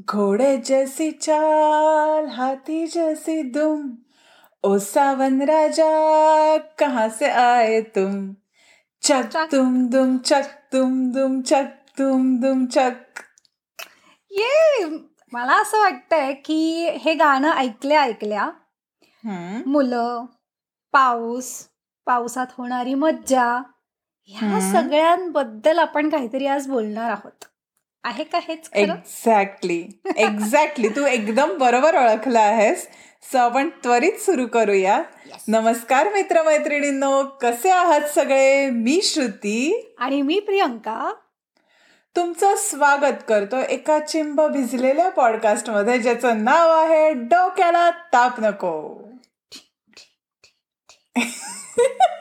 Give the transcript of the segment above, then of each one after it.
घोड़े जैसी चाल हाथी जैसी दुम ओ सावन राजा कहाँ से आए तुम चक. तुम दुम चक तुम दुम चक तुम दुम चक ये मला असं वाटतंय की हे गाणं ऐकल्या ऐकल्या. मुलं पाऊस पावसात होणारी मज्जा ह्या. सगळ्यांबद्दल आपण काहीतरी आज बोलणार आहोत आहे का हेच एक्झॅक्टली एक्झॅक्टली तू एकदम बरोबर ओळखलं आहेस. सो आपण त्वरित सुरू करूया. नमस्कार मित्रमैत्रिणींनो. कसे आहात सगळे? मी श्रुती. आणि मी प्रियंका. तुमचं स्वागत करतो एका चिंब भिजलेल्या पॉडकास्टमध्ये ज्याचं नाव आहे डोक्याला ताप नको.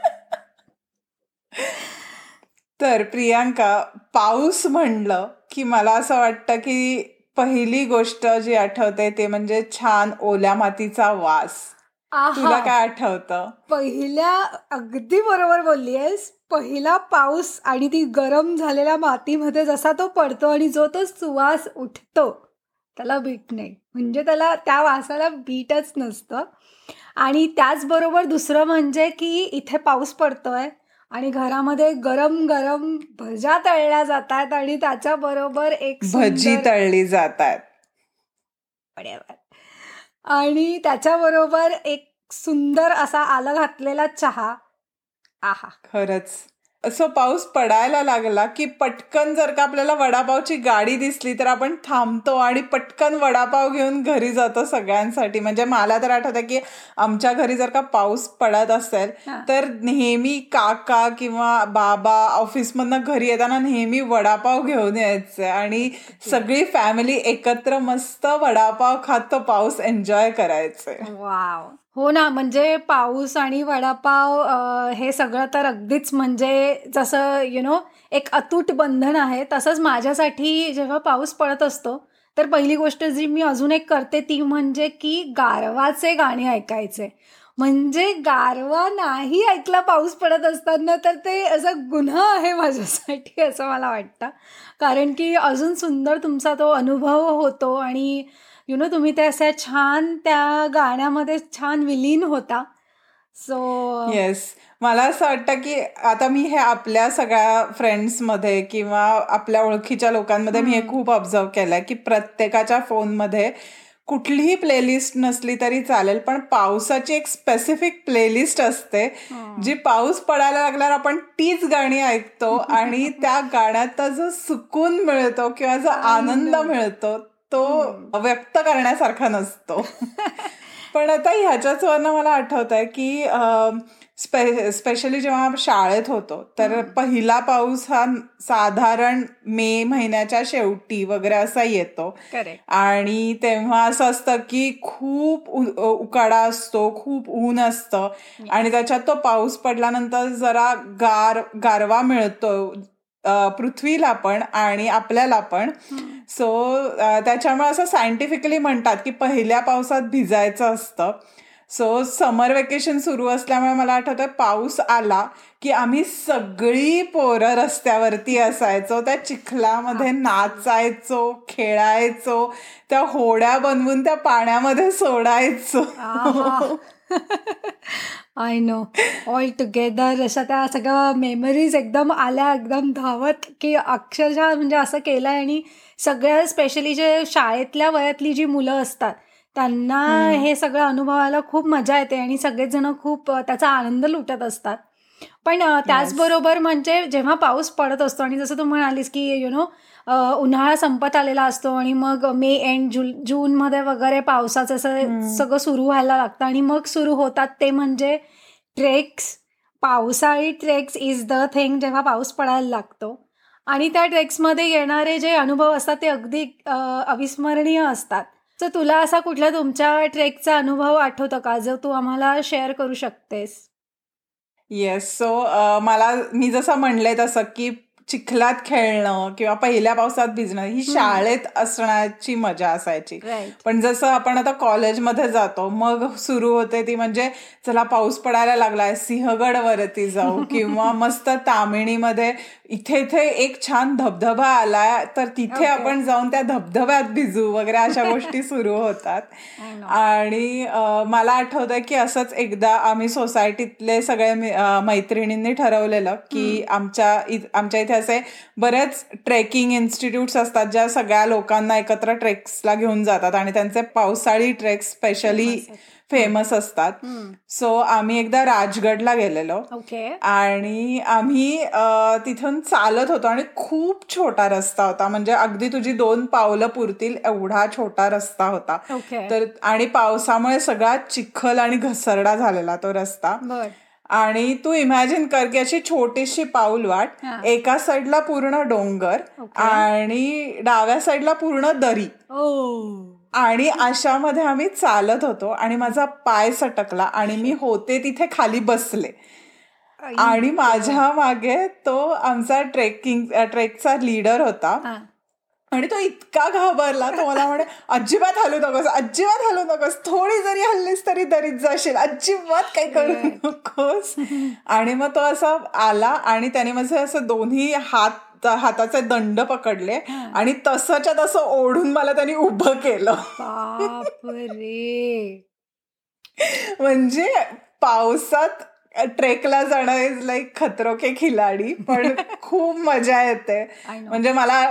तर प्रियांका पाऊस म्हणलं की मला असं वाटतं की पहिली गोष्ट जी आठवते ते म्हणजे छान ओल्या मातीचा वास. तुला काय आठवतं? पहिल्या अगदी बरोबर बोललीयस. पहिला पाऊस आणि ती गरम झालेल्या मातीमध्ये जसा तो पडतो आणि जो तो सुवास उठतो त्याला बीट नाही. म्हणजे त्याला त्या वासाला बीटच नसतं. आणि त्याचबरोबर दुसरं म्हणजे की इथे पाऊस पडतोय. आणि घरामध्ये गरम गरम भज्या तळल्या जातात आणि त्याच्याबरोबर एक भजी तळली जातात. आणि त्याच्याबरोबर एक सुंदर असा आलं घातलेला चहा. आहा. खरंच. असं पाऊस पडायला लागला की पटकन जर का आपल्याला वडापावची गाडी दिसली तर आपण थांबतो आणि पटकन वडापाव घेऊन घरी जातो सगळ्यांसाठी. म्हणजे मला तर आठवतं की आमच्या घरी जर का पाऊस पडत असेल. तर नेहमी काका किंवा बाबा ऑफिसमधनं घरी येताना नेहमी वडापाव घेऊन यायचे आणि सगळी फॅमिली एकत्र मस्त वडापाव खात तो पाऊस एन्जॉय करायचे. वाव. हो ना म्हणजे पाऊस आणि वडापाव अ, हे सगळं तर अगदीच म्हणजे जसं यु नो एक अतूट बंधन आहे तसंच माझ्यासाठी जेव्हा पाऊस पडत असतो तर पहिली गोष्ट जी मी अजून एक करते ती म्हणजे की गारवाचे गाणे ऐकायचे. म्हणजे गारवा नाही ऐकला पाऊस पडत असताना तर ते असं गुन्हा आहे माझ्यासाठी असं मला वाटतं. कारण की अजून सुंदर तुमचा तो अनुभव होतो आणि यु नो तुम्ही ते असे छान त्या गाण्यामध्ये छान विलीन होता. सो येस मला असं वाटतं की आता मी हे आपल्या सगळ्या फ्रेंड्समध्ये किंवा आपल्या ओळखीच्या लोकांमध्ये मी हे खूप ऑब्झर्व केलंय की प्रत्येकाच्या फोनमध्ये कुठलीही प्लेलिस्ट नसली तरी चालेल पण पावसाची एक स्पेसिफिक प्लेलिस्ट असते जी पाऊस पडायला लागल्यावर आपण तीच गाणी ऐकतो आणि त्या गाण्याचा जो सुकून मिळतो किंवा जो आनंद मिळतो तो व्यक्त करण्यासारखा नसतो. पण आता ह्याच्याच वरनं मला आठवत आहे की स्पे स्पेशली जेव्हा शाळेत होतो तर पहिला पाऊस हा साधारण मे महिन्याच्या शेवटी वगैरे असा येतो. आणि तेव्हा असं असतं की खूप उकाडा असतो खूप ऊन असतं. आणि त्याच्यात तो पाऊस पडल्यानंतर जरा गार गारवा मिळतो. पृथ्वीला पण आणि आपल्याला पण. सो त्याच्यामुळे असं सायंटिफिकली म्हणतात की पहिल्या पावसात भिजायचं असतं. सो समर वेकेशन सुरू असल्यामुळे मला आठवतं पाऊस आला की आम्ही सगळी पोरं रस्त्यावरती असायचो त्या चिखलामध्ये नाचायचो खेळायचो त्या होड्या बनवून त्या पाण्यामध्ये सोडायचो. आय नो ऑल टुगेदर अशा त्या सगळ्या मेमरीज एकदम आल्या एकदम धावत की अक्षरशः म्हणजे असं केलं आणि सगळ्या स्पेशली जे शाळेतल्या वयातली जी मुलं असतात त्यांना हे सगळं अनुभवायला खूप मजा येते आणि सगळेच जण खूप त्याचा आनंद लुटत असतात. पण त्याचबरोबर म्हणजे जेव्हा पाऊस पडत असतो आणि जसं तू म्हणालीस की यु नो उन्हाळा संपत आलेला असतो आणि मग मे एंड जून जूनमध्ये वगैरे पावसाचं असं सगळं सुरू व्हायला लागतं आणि मग सुरू होतात ते म्हणजे ट्रेक्स. पावसाळी ट्रेक्स इज द थिंग जेव्हा पाऊस पडायला लागतो. आणि त्या ट्रेक्समध्ये येणारे जे अनुभव असतात ते अगदी अविस्मरणीय असतात. तर तुला असा कुठला तुमच्या ट्रेकचा अनुभव आठवतो का? जो तू आम्हाला शेअर करू शकतेस. येस सो uh, मला मी जसं म्हणले तसं की चिखलात खेळणं किंवा पहिल्या पावसात भिजणं ही शाळेत असण्याची मजा असायची. पण जसं आपण आता कॉलेजमध्ये जातो मग सुरू होते ती म्हणजे चला पाऊस पडायला लागलाय सिंहगड वरती जाऊ किंवा मस्त तामिणीमध्ये इथे इथे एक छान धबधबा आलाय तर तिथे आपण जाऊन त्या धबधब्यात भिजू वगैरे अशा गोष्टी सुरू होतात. आणि मला आठवतं की असंच एकदा आम्ही सोसायटीतले सगळे मैत्रिणींनी ठरवलेलं की आमच्या आमच्या इथे असे बरेच ट्रेकिंग इन्स्टिट्यूट्स असतात ज्या सगळ्या लोकांना एकत्र ट्रेक्सला घेऊन जातात आणि त्यांचे पावसाळी ट्रेक्स स्पेशली फेमस असतात. सो आम्ही एकदा राजगडला गेलेलो. आणि आम्ही तिथून चालत होतो आणि खूप छोटा रस्ता होता. म्हणजे अगदी तुझी दोन पावलं पुरतील एवढा छोटा रस्ता होता. तर आणि पावसामुळे सगळा चिखल आणि घसरडा झालेला तो रस्ता. आणि तू इमॅजिन कर की अशी छोटीशी पाऊल वाट एका साईडला पूर्ण डोंगर आणि डाव्या साईडला पूर्ण दरी. आणि अशामध्ये आम्ही चालत होतो आणि माझा पाय सटकला आणि मी होते तिथे खाली बसले. आणि माझ्या मागे तो आमचा ट्रेकिंग ट्रेकचा लीडर होता. आणि तो इतका घाबरला तो मला म्हणे अजिबात हलू नकोस अजिबात हलू नकोस थोडी जरी हल्लीस तरी दरीत जाशील अजिबात काही करू नकोस. आणि मग तो असा आला आणि त्याने माझे असं दोन्ही हात हाताचे दंड पकडले आणि तसंच्या तसं ओढून मला त्यांनी उभं केलं. म्हणजे पावसात ट्रेकला जाणं इज लाईक खतरो के खिलाडी पण खूप मजा येते. म्हणजे मला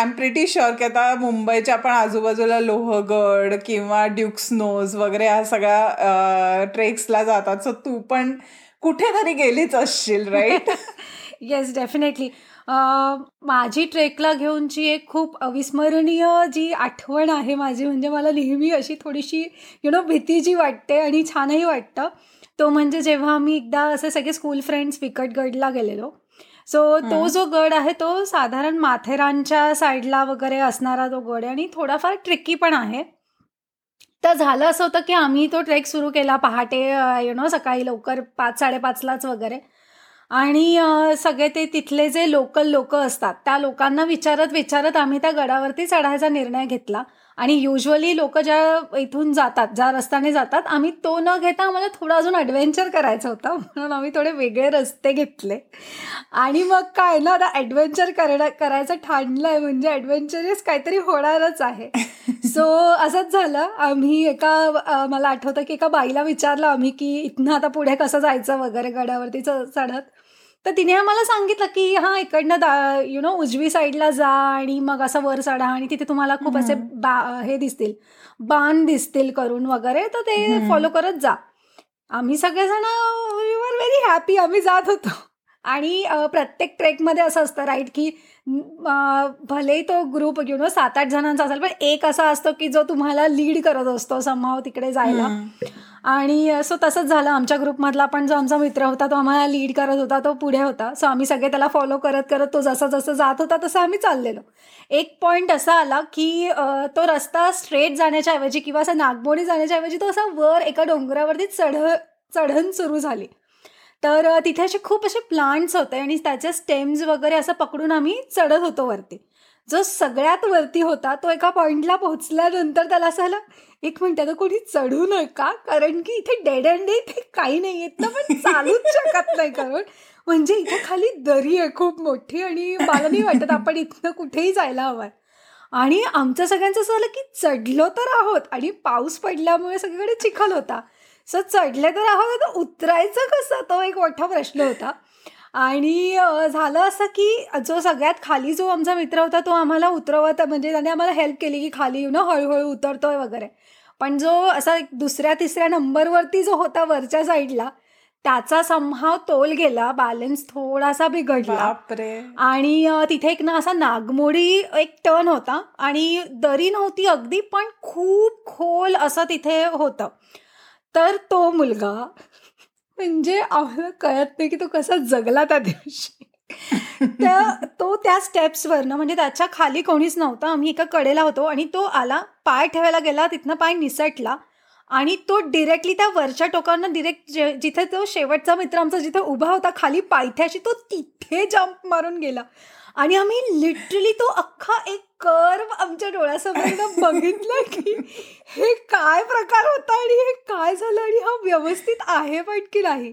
आय एम प्रिटी शुअर की आता मुंबईच्या पण आजूबाजूला लोहगड किंवा ड्युक्स नोज वगैरे ह्या सगळ्या ट्रेक्सला जातात. सो तू पण कुठेतरी गेलीच असशील राईट येस डेफिनेटली माझी ट्रेकला घेऊनची एक खूप अविस्मरणीय जी आठवण आहे माझी म्हणजे मला नेहमी अशी थोडीशी यु नो भीती जी वाटते आणि छानही वाटतं. तो म्हणजे जेव्हा आम्ही एकदा असे सगळे स्कूल फ्रेंड्स विकटगडला गेलेलो सो तो जो गड आहे तो साधारण माथेरानच्या साईडला वगैरे असणारा तो गड आहे आणि थोडाफार ट्रिकी पण आहे. तर झालं असं होतं की आम्ही तो ट्रेक सुरू केला पहाटे यु नो सकाळी लवकर पाच साडेपाचलाच वगैरे. आणि सगळे ते तिथले जे लोकल लोक असतात त्या लोकांना विचारत विचारत आम्ही त्या गडावरती चढायचा निर्णय घेतला. आणि युजली लोक ज्या इथून जातात ज्या रस्त्याने जातात आम्ही तो न घेता आम्हाला थोडं अजून ॲडव्हेंचर करायचं होतं. म्हणून आम्ही थोडे वेगळे रस्ते घेतले. आणि मग काय ना आता ॲडव्हेंचर करणं करायचं ठाणलं आहे म्हणजे ॲडव्हेंचरस काहीतरी होणारच आहे. सो असंच झालं. आम्ही एका मला आठवतं की एका बाईला विचारलं आम्ही की इथनं आता पुढे कसं जायचं वगैरे गड्यावरती चढत. तर तिने आम्हाला सांगितलं की हां इकडनं दा यु नो उजवी साईडला जा आणि मग असं वर चढा आणि तिथे तुम्हाला खूप असे बा हे दिसतील बाण दिसतील करून वगैरे तर ते फॉलो करत जा. आम्ही सगळेजण यू आर व्हेरी हॅपी आम्ही जात होतो. आणि प्रत्येक ट्रेकमध्ये असं असतं राईट की भलेही तो ग्रुप यु नो सात आठ जणांचा असेल पण एक असा असतो की जो तुम्हाला लीड करत असतो समाव तिकडे जायला. आणि सो तसंच झालं. आमच्या ग्रुपमधला पण जो आमचा मित्र होता तो आम्हाला लीड करत होता तो पुढे होता. सो आम्ही सगळे त्याला फॉलो करत करत तो जसं जसं जात होता तसं आम्ही चाललेलो. एक पॉईंट असा आला की तो रस्ता स्ट्रेट जाण्याच्या ऐवजी किंवा असं नागमोडी जाण्याच्या ऐवजी तो असा वर एका डोंगरावरती चढ चढण सुरू झाली. तर तिथे असे खूप असे प्लांट्स होते आणि त्याचे स्टेम्स वगैरे असं पकडून आम्ही चढत होतो वरती. जो सगळ्यात वरती होता तो एका पॉइंटला पोहोचल्यानंतर त्याला असं आलं एक मिनिट आता कोणी चढू नये का कारण की इथे डेड अँड इथे काही नाही येत ना पण चालूच शकत नाही कारण म्हणजे इथे खाली दरी आहे खूप मोठी आणि मला नाही वाटत आपण इथनं कुठेही जायला हवं आणि आमचं सगळ्यांचं असं झालं की चढलो तर आहोत आणि पाऊस पडल्यामुळे सगळीकडे चिखल होता. सो चढले तर आहोत. तर उतरायचं कसं? तो एक मोठा प्रश्न होता. आणि झालं असं की जो सगळ्यात खाली जो आमचा मित्र होता तो आम्हाला उतरवत म्हणजे त्याने आम्हाला हेल्प केली की खाली येऊन हळूहळू उतरतोय वगैरे. पण जो असा दुसऱ्या तिसऱ्या नंबरवरती जो होता वरच्या साईडला त्याचा संभाव तोल गेला. बॅलन्स थोडासा बिघडला. आणि तिथे एक ना असा नागमोडी एक टर्न होता. आणि दरी नव्हती अगदी पण खूप खोल असं तिथे होतं. तर तो मुलगा म्हणजे आम्हाला कळत नाही की तो कसा जगला त्या दिवशी. त्या तो त्या स्टेप्सवरनं म्हणजे त्याच्याखाली कोणीच नव्हतं. आम्ही एका कडेला होतो आणि तो आला पाय ठेवायला गेला तिथनं पाय निसटला आणि तो डिरेक्टली त्या वरच्या टोकावरनं डिरेक्ट जिथे तो शेवटचा मित्र आमचा जिथे उभा होता खाली पायथ्याशी तो तिथे जम्प मारून गेला. आणि आम्ही लिटरली तो अख्खा एक कर्व आमच्या डोळ्यासमोर बघितलं की हे काय प्रकार होता आणि हे काय झालं आणि हा व्यवस्थित आहे पण की नाही?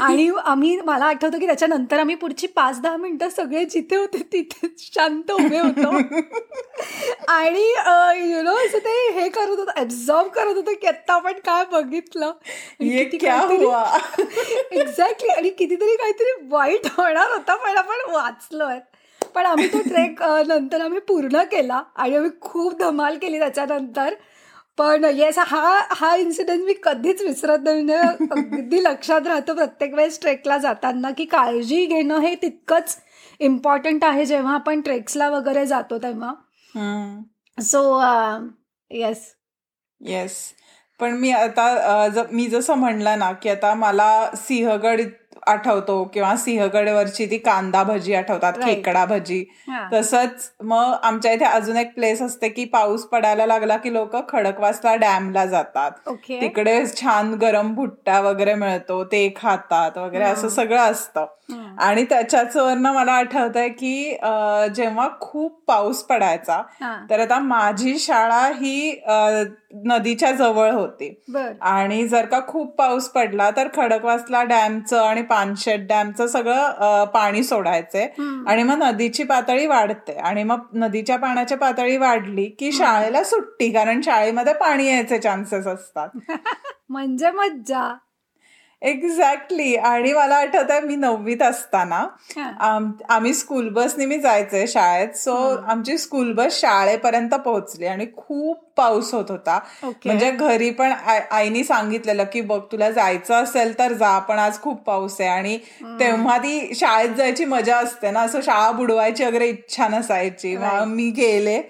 आणि आम्ही मला आठवतं की त्याच्यानंतर आम्ही पुढची पाच दहा मिनिटं सगळे जिथे होते तिथे शांत उभे होतो. आणि यु नो असं ते हे करत होतं ऍब्झॉर्ब करत होतं की आता आपण काय बघितलं. एक्झॅक्टली आणि कितीतरी काहीतरी वाईट होणार होता पण आपण वाचलोय. पण आम्ही तो ट्रेक नंतर आम्ही पूर्ण केला आणि आम्ही खूप धमाल केली त्याच्यानंतर. पण येस हा हा इन्सिडेंट मी कधीच विसरत नाही. म्हणजे अगदी लक्षात राहतो प्रत्येक वेळेस ट्रेकला जाताना की काळजी घेणं हे तितकंच इम्पॉर्टंट आहे जेव्हा आपण ट्रेक्सला वगैरे जातो तेव्हा. सो येस येस पण मी आता मी जसं म्हणलं ना की आता मला सिंहगड आठवतो किंवा सिंहगडवरची ती कांदा भजी आठवतात खेकडा भजी. तसंच मग आमच्या इथे अजून एक प्लेस असते की पाऊस पडायला लागला की लोक खडकवासला डॅमला जातात. तिकडे छान गरम भुट्टा वगैरे मिळतो ते खातात वगैरे असं सगळं असतं. आणि त्याच्याच वरनं मला आठवतंय की जेव्हा खूप पाऊस पडायचा तर आता माझी शाळा ही नदीच्या जवळ होती. आणि जर का खूप पाऊस पडला तर खडकवासला डॅमचं आणि पानशेत डॅमचं सगळं पाणी सोडायचंय आणि मग नदीची पातळी वाढते. आणि मग नदीच्या पाण्याची पातळी वाढली की शाळेला सुट्टी कारण शाळेमध्ये पाणी यायचे चान्सेस असतात. म्हणजे मज्जा. एक्झॅक्टली आणि मला आठवत आहे मी नववीत असताना आम्ही स्कूल बसने मी जायचंय शाळेत. सो आमची स्कूल बस शाळेपर्यंत पोहोचली आणि खूप पाऊस होत होता. म्हणजे घरी पण आईनी सांगितलेलं की बघ तुला जायचं असेल तर जा पण आज खूप पाऊस आहे. आणि तेव्हा ती शाळेत जायची मजा असते ना. असं शाळा बुडवायची वगैरे इच्छा नसायची. मी गेले.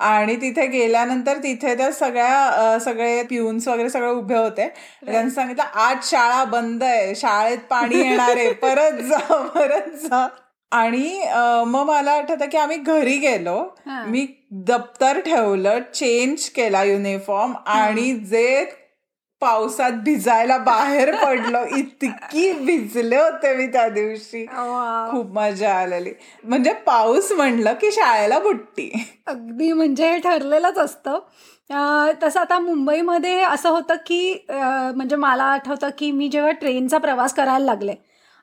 आणि तिथे गेल्यानंतर तिथे त्या सगळ्या सगळे पिऊन्स वगैरे सगळे उभे होते. त्यांनी सांगितलं आज शाळा बंद आहे. शाळेत पाणी येणार आहे. परत जा परत जा. आणि मग मला आठवतं की आम्ही घरी गेलो. मी दप्तर ठेवलं चेंज केला युनिफॉर्म आणि जे पावसात भिजायला बाहेर पडलो. इतकी भिजले होते मी त्या दिवशी. खूप मजा आलेली. म्हणजे पाऊस म्हणलं की शाळेला बुट्टी. अगदी म्हणजे हे ठरलेलंच असतं. तसं आता मुंबईमध्ये असं होतं की म्हणजे मला आठवतं की मी जेव्हा ट्रेनचा प्रवास करायला लागले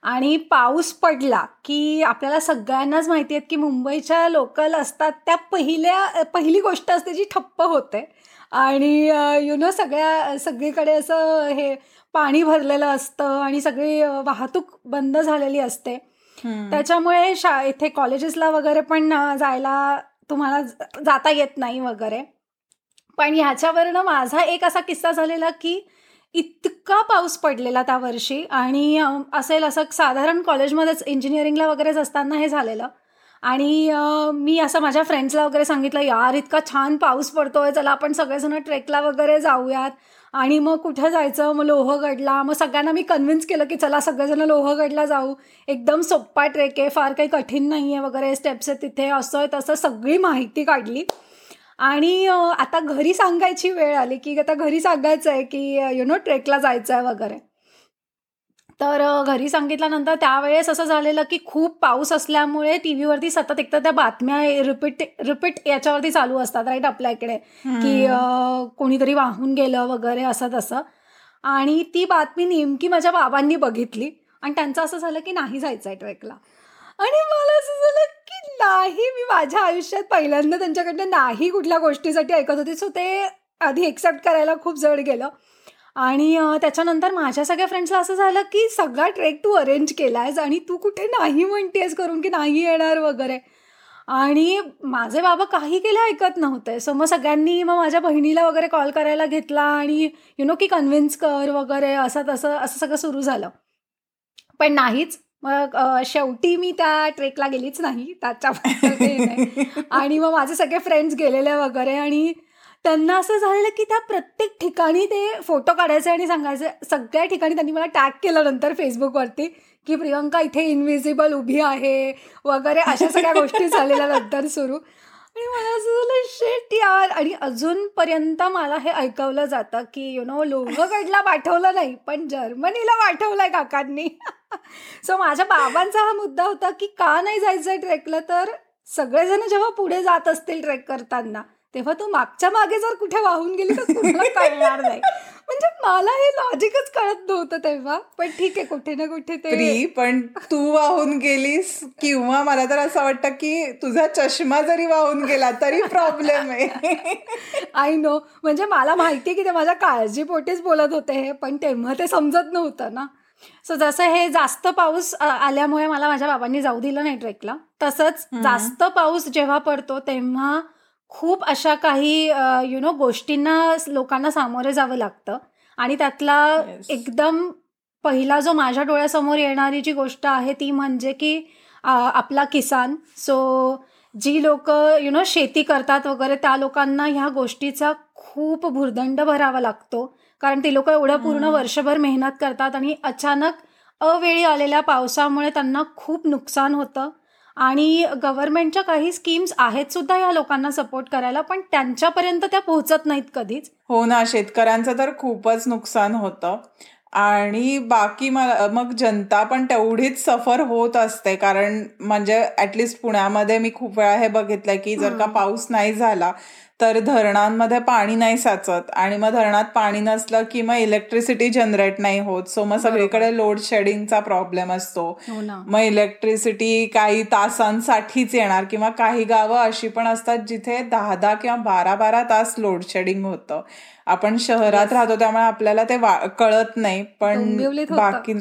आणि पाऊस पडला की आपल्याला सगळ्यांनाच माहिती आहे की मुंबईच्या लोकल असतात त्या पहिल्या पहिली गोष्ट असते जी ठप्प होते. आणि यु नो सगळ्या सगळीकडे असं हे पाणी भरलेलं असतं आणि सगळी वाहतूक बंद झालेली असते. त्याच्यामुळे शा इथे कॉलेजेसला वगैरे पण जायला तुम्हाला जाता येत नाही वगैरे. पण ह्याच्यावरनं माझा एक असा किस्सा झालेला की इतका पाऊस पडलेला त्या वर्षी आणि असेल असं साधारण कॉलेजमध्येच इंजिनिअरिंगला वगैरेच असताना हे झालेलं. आणि मी असं माझ्या फ्रेंड्सला वगैरे सांगितलं यार इतका छान पाऊस पडतोय चला आपण सगळेजण ट्रेकला वगैरे जाऊयात. आणि मग कुठं जायचं? मग लोहगडला. मग सगळ्यांना मी कन्व्हिन्स केलं की चला सगळेजण लोहगडला जाऊ. एकदम सोप्पा ट्रेक आहे फार काही कठीण नाही आहे वगैरे स्टेप्स आहेत तिथे असं आहे तसं सगळी माहिती काढली. आणि आता घरी सांगायची वेळ आली की आता घरी सांगायचं आहे की यु नो ट्रेकला जायचं आहे वगैरे. तर घरी सांगितल्यानंतर त्यावेळेस असं झालेलं की खूप पाऊस असल्यामुळे टी व्हीवरती सतत एकतर त्या बातम्या रिपीट रिपीट याच्यावरती चालू असतात राईट आपल्या इकडे? की कोणीतरी वाहून गेलं वगैरे असं तसं. आणि ती बातमी नेमकी माझ्या बाबांनी बघितली. आणि त्यांचं असं झालं की नाही जायचं आहे ट्रेकला. आणि मला असं झालं नाही मी माझ्या आयुष्यात पहिल्यांदा त्यांच्याकडनं नाही कुठल्या गोष्टीसाठी ऐकत होते. सो ते आधी एक्सेप्ट करायला खूप जड गेलं. आणि त्याच्यानंतर माझ्या सगळ्या फ्रेंड्सला असं झालं की सगळा ट्रेक तू अरेंज केला आहेस आणि तू कुठे नाही म्हणतेस करून की नाही येणार वगैरे. आणि माझे बाबा काही केलं ऐकत नव्हते. सो मग सगळ्यांनी मग माझ्या बहिणीला वगैरे कॉल करायला घेतला आणि यु नो की कन्व्हिन्स कर वगैरे असं तसं असं सगळं सुरू झालं. पण नाहीच मग शेवटी मी त्या ट्रेकला गेलीच नाही त्याच्या आणि मग माझे सगळे फ्रेंड्स गेलेले वगैरे आणि त्यांना असं झालेलं की त्या प्रत्येक ठिकाणी ते फोटो काढायचे आणि सांगायचे. सगळ्या ठिकाणी त्यांनी मला टॅग केलं नंतर फेसबुकवरती की प्रियंका इथे इनव्हिजिबल उभी आहे वगैरे अशा सगळ्या गोष्टी झालेल्या नंतर सुरू. आणि मला असं झालं शेट यार. आणि अजूनपर्यंत मला हे ऐकवलं जातं की यु नो लोहगडला पाठवलं नाही पण जर्मनीला पाठवलंय काकांनी. सो माझ्या बाबांचा हा मुद्दा होता की का नाही जायचं ट्रेकला? तर सगळेजण जेव्हा पुढे जात असतील ट्रेक करताना तेव्हा तू मागच्या मागे जर कुठे वाहून गेली तर तुला कळणार नाही. म्हणजे मला हे लॉजिकच कळत नव्हतं तेव्हा. पण ठीक आहे कुठे ना कुठे ते पण तू वाहून गेलीस किंवा मला तर असं वाटतं की तुझा चष्मा जरी वाहून गेला तरी प्रॉब्लेम आहे. आय नो म्हणजे मला माहितीये की ते माझ्या काळजीपोटीच बोलत होते हे पण तेव्हा ते समजत नव्हतं ना. सो जसं हे जास्त पाऊस आल्यामुळे मला माझ्या बाबांनी जाऊ दिलं नाही ट्रेकला. तसंच जास्त पाऊस जेव्हा पडतो तेव्हा खूप अशा काही यु नो गोष्टींना लोकांना सामोरे जावं लागतं. आणि त्यातला एकदम पहिला जो माझ्या डोळ्यासमोर येणारी जी गोष्ट आहे ती म्हणजे की आपला किसान. सो जी लोक यु नो शेती करतात वगैरे त्या लोकांना ह्या गोष्टीचा खूप भुर्दंड भरावा लागतो. कारण ती लोक एवढं पूर्ण वर्षभर मेहनत करतात आणि अचानक अवेळी आलेल्या पावसामुळे त्यांना खूप नुकसान होतं. आणि गव्हर्नमेंटच्या काही स्कीम्स आहेत सुद्धा या लोकांना सपोर्ट करायला पण त्यांच्यापर्यंत त्या पोहोचत नाहीत कधीच. हो ना शेतकऱ्यांचं तर खूपच नुकसान होतं. आणि बाकी मग जनता पण तेवढीच सफर होत असते. कारण म्हणजे ऍटलिस्ट पुण्यामध्ये मी खूप वेळा हे बघितलंय की जर का पाऊस नाही झाला तर धरणांमध्ये पाणी नाही साचत आणि मग धरणात पाणी नसलं की मग इलेक्ट्रिसिटी जनरेट नाही होत. सो मग सगळीकडे लोड शेडिंगचा प्रॉब्लेम असतो. हो मग इलेक्ट्रिसिटी काही तासांसाठीच येणार किंवा काही गावं अशी पण असतात जिथे दहा दहा किंवा बारा बारा तास लोड शेडिंग होतं. आपण शहरात राहतो त्यामुळे आपल्याला ते कळत नाही. पण बाकी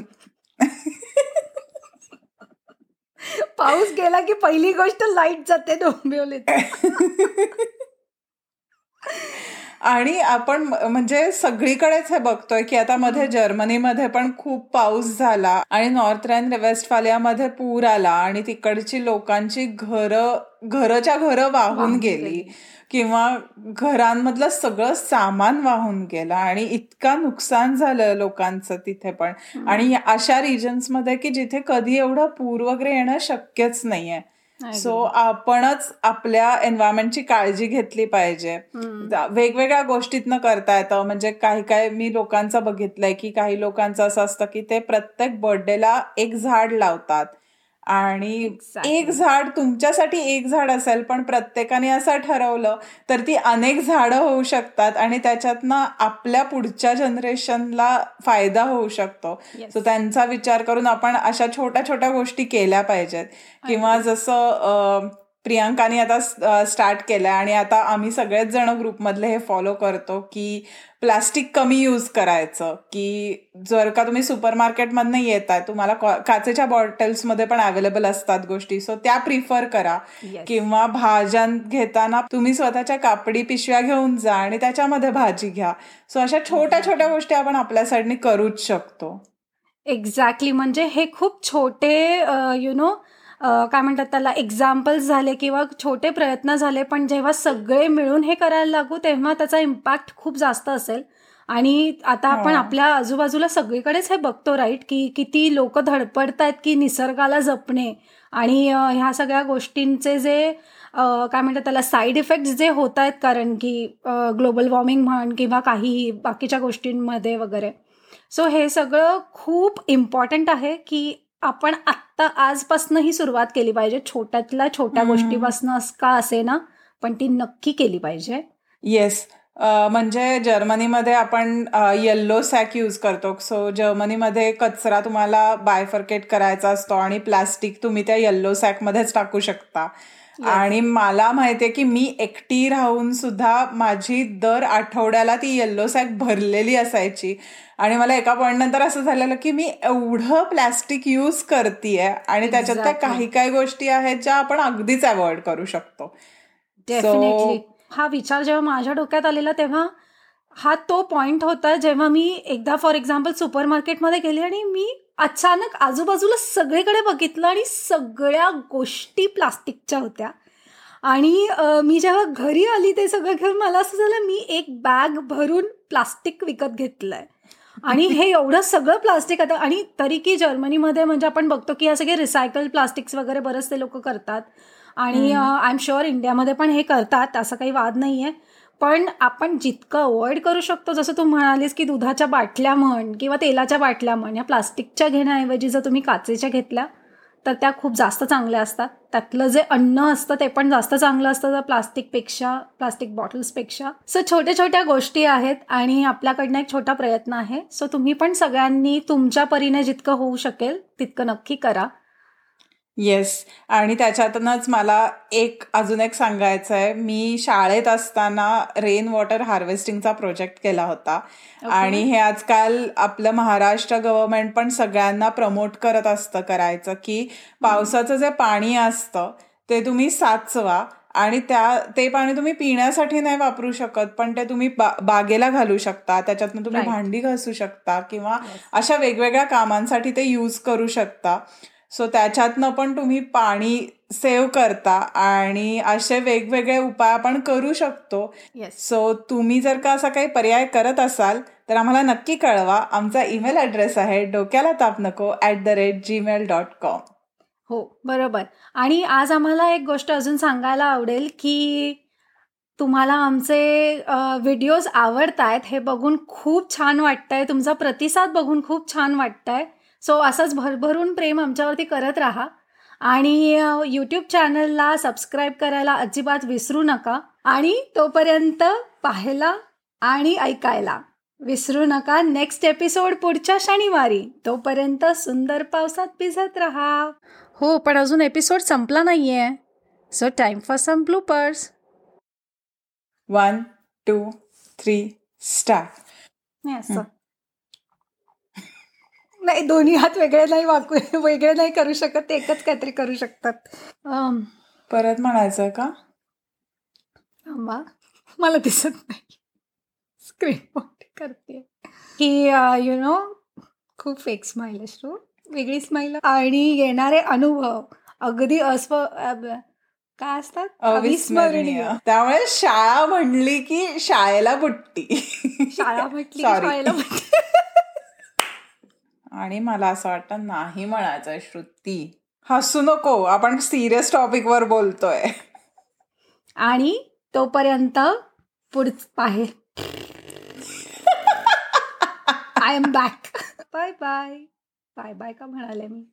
पाऊस गेला की पहिली गोष्ट लाइट जाते डोंबिवलीत आणि आपण म्हणजे सगळीकडेच हे बघतोय की आता मध्ये जर्मनीमध्ये पण खूप पाऊस झाला आणि नॉर्थ रॅन वेस्टफालियामध्ये पूर आला आणि तिकडची लोकांची घर घरच्या घर वाहून गेली किंवा घरांमधलं सगळं सामान वाहून गेलं आणि इतका नुकसान झालं लोकांचं तिथे पण. आणि अशा रिजन्समध्ये की जिथे कधी एवढं पूर वगैरे येणं शक्यच नाहीये. सो आपणच आपल्या एन्व्हायरमेंटची काळजी घेतली पाहिजे. वेगवेगळ्या गोष्टीतनं करता येतं. म्हणजे काही काही मी लोकांचं बघितलंय की काही लोकांचं असं असतं की ते प्रत्येक बर्थडेला एक झाड लावतात. आणि एक झाड तुमच्यासाठी एक झाड असेल पण प्रत्येकाने असं ठरवलं तर ती अनेक झाडं होऊ शकतात आणि त्याच्यातनं आपल्या पुढच्या जनरेशनला फायदा होऊ शकतो. सो त्यांचा विचार करून आपण अशा छोट्या छोट्या गोष्टी केल्या पाहिजेत. किंवा जसं प्रियांकाने आता स्टार्ट केलंय आणि आता आम्ही सगळेच जण ग्रुपमधले हे फॉलो करतो की प्लास्टिक कमी यूज करायचं की जर का तुम्ही सुपर मार्केटमधनं येत आहे तुम्हाला काचेच्या बॉटल्समध्ये पण अवेलेबल असतात गोष्टी सो त्या प्रिफर करा. किंवा भाज्या घेताना तुम्ही स्वतःच्या कापडी पिशव्या घेऊन जा आणि त्याच्यामध्ये भाजी घ्या. सो अशा छोट्या छोट्या गोष्टी आपण आपल्या साईडनी करूच शकतो. एक्झॅक्टली म्हणजे हे खूप छोटे यु नो काय म्हणतात त्याला एक्झाम्पल्स झाले किंवा छोटे प्रयत्न झाले पण जेव्हा सगळे मिळून हे करायला लागू तेव्हा त्याचा इम्पॅक्ट खूप जास्त असेल. आणि आता आपण आपल्या आजूबाजूला सगळीकडेच हे बघतो राईट की किती लोक धडपडतायत की निसर्गाला जपणे. आणि ह्या सगळ्या गोष्टींचे जे काय म्हणतात त्याला साईड इफेक्ट्स जे होत आहेत कारण की ग्लोबल वॉर्मिंग म्हण किंवा काही बाकीच्या गोष्टींमध्ये वगैरे. सो हे सगळं खूप इम्पॉर्टंट आहे की आपण आत्ता आजपासून ही सुरुवात केली पाहिजे. छोट्यातल्या छोट्या गोष्टीपासून का असे ना पण ती नक्की केली पाहिजे. येस म्हणजे जर्मनीमध्ये आपण येल्लो सॅक यूज करतो. सो जर्मनीमध्ये कचरा तुम्हाला बायफर्केट करायचा असतो आणि प्लास्टिक तुम्ही त्या येल्लो सॅकमध्येच टाकू शकता. आणि मला माहितीये की मी एकटी राहून सुद्धा माझी दर आठवड्याला ती येल्लो सॅक भरलेली असायची. आणि मला एका पॉईंट नंतर असं झालेलं की मी एवढं प्लॅस्टिक यूज करतेय आणि त्याच्यात त्या काही काही गोष्टी आहेत ज्या आपण अगदीच अवॉइड करू शकतो. हा विचार जेव्हा माझ्या डोक्यात आलेला तेव्हा हा तो पॉइंट होता जेव्हा मी एकदा फॉर एक्झाम्पल सुपर मार्केटमध्ये गेले आणि मी अचानक आजूबाजूला सगळीकडे बघितलं आणि सगळ्या गोष्टी प्लास्टिकच्या होत्या. आणि मी जेव्हा घरी आली ते सगळं घेऊन मला असं झालं मी एक बॅग भरून प्लास्टिक विकत घेतलंय. आणि हे एवढं सगळं प्लास्टिक आता आणि तरी की जर्मनीमध्ये म्हणजे आपण बघतो की हे सगळे रिसायकल प्लास्टिक्स वगैरे बरेचसे लोक करतात. आणि आय एम शुअर इंडियामध्ये पण हे करतात असं काही वाद नाहीये. पण आपण जितकं अवॉइड करू शकतो जसं तू म्हणालीस की दुधाच्या बाटल्या म्हण किंवा तेलाच्या बाटल्या म्हण या प्लास्टिकच्या घेण्याऐवजी जर तुम्ही काचेच्या घेतल्या तर त्या खूप जास्त चांगल्या असतात. त्यातलं जे अन्न असतं ते पण जास्त चांगलं असतं तर प्लास्टिकपेक्षा प्लास्टिक बॉटल्सपेक्षा. सो छोट्या छोट्या गोष्टी आहेत आणि आपल्याकडनं एक छोटा प्रयत्न आहे. सो तुम्ही पण सगळ्यांनी तुमच्या परीने जितकं होऊ शकेल तितकं नक्की करा. येस आणि त्याच्यातूनच मला एक अजून एक सांगायचं आहे मी शाळेत असताना रेन वॉटर हार्वेस्टिंगचा प्रोजेक्ट केला होता. आणि हे आजकाल आपलं महाराष्ट्र गव्हर्नमेंट पण सगळ्यांना प्रमोट करत असतं करायचं की पावसाचं जे पाणी असतं ते तुम्ही साचवा. आणि त्या ते पाणी तुम्ही पिण्यासाठी नाही वापरू शकत पण ते तुम्ही बागेला घालू शकता. त्याच्यातनं तुम्ही भांडी घासू शकता किंवा अशा वेगवेगळ्या कामांसाठी ते यूज करू शकता. सो त्याच्यातनं पण तुम्ही पाणी सेव्ह करता आणि असे वेगवेगळे उपाय आपण करू शकतो. सो तुम्ही जर का असा काही पर्याय करत असाल तर आम्हाला नक्की कळवा. आमचा ईमेल ॲड्रेस आहे डोक्याला ताप नको at the rate Gmail dot com. हो बरोबर. आणि आज आम्हाला एक गोष्ट अजून सांगायला आवडेल की तुम्हाला आमचे व्हिडिओज आवडत आहेत हे बघून खूप छान वाटतंय. तुमचा प्रतिसाद बघून खूप छान वाटतंय. सो असंच भरभरून प्रेम आमच्यावरती करत राहा. आणि यूट्यूब चॅनलला सबस्क्राईब करायला अजिबात विसरू नका. आणि तोपर्यंत पाहायला आणि ऐकायला विसरू नका. नेक्स्ट एपिसोड पुढच्या शनिवारी. तोपर्यंत सुंदर पावसात भिजत राहा. हो पण अजून एपिसोड संपला नाहीये. So time for some bloopers one two three start नाही असं नाही दोन्ही हात वेगळे नाही वाकू वेगळे नाही करू शकत एकच काहीतरी करू शकतात. परत म्हणायचं का? मला दिसत नाही. स्क्रीन करते. की यु नो खूप फेक स्माईल असतो. वेगळी स्माईल आणि येणारे अनुभव अगदी अस्व काय असतात? अविस्मरणीय. त्यामुळे शाळा म्हणली की शाळेला बुट्टी. शाळा म्हटली शाळेला आणि मला असं वाटतं नाही म्हणायचं श्रुती. हसू नको. आपण सिरियस टॉपिक वर बोलतोय. आणि तोपर्यंत पुढच पाहे. I am back bye bye bye bye का म्हणाले मी?